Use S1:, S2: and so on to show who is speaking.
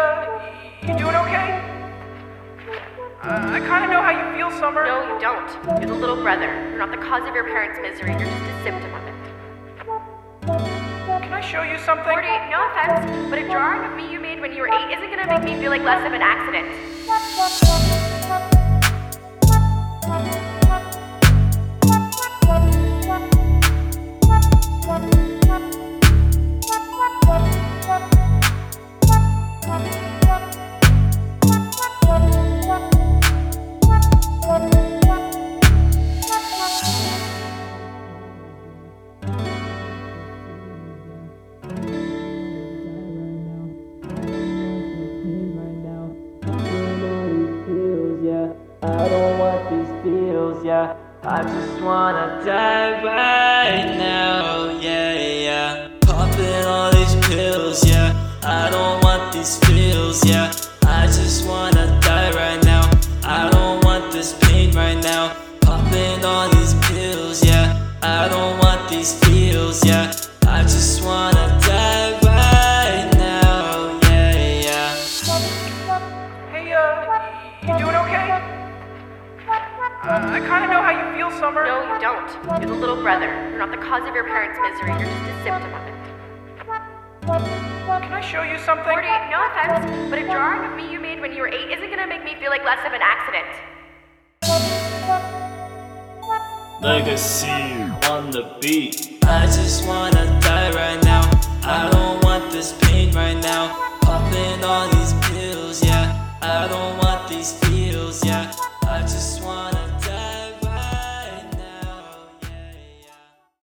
S1: uh, you doing okay? Uh, I kind of know how you feel, Summer.
S2: No, you don't. You're the little brother. You're not the cause of your parents' misery. You're just a symptom of it.
S1: Can I show you something?
S2: Morty, no offense, but a drawing of me you made when you were eight isn't gonna make me feel like less of an accident.
S3: I don't want these pills, yeah. I just wanna die right now, yeah, yeah. Popping all these pills, yeah. I don't want these pills, yeah. I just wanna die right now. I don't want this pain right now. Popping all these pills, yeah. I don't want these feels, yeah. I just wanna
S1: Uh, I kind of know how you feel, Summer.
S2: No, you don't. You're the little brother. You're not the cause of your parents' misery. You're just a symptom of it.
S1: Can I show you something?
S2: Morty, no offense, but a drawing of me you made when you were eight isn't gonna make me feel like less of an accident.
S3: Legacy on the beat. I just wanna die right now.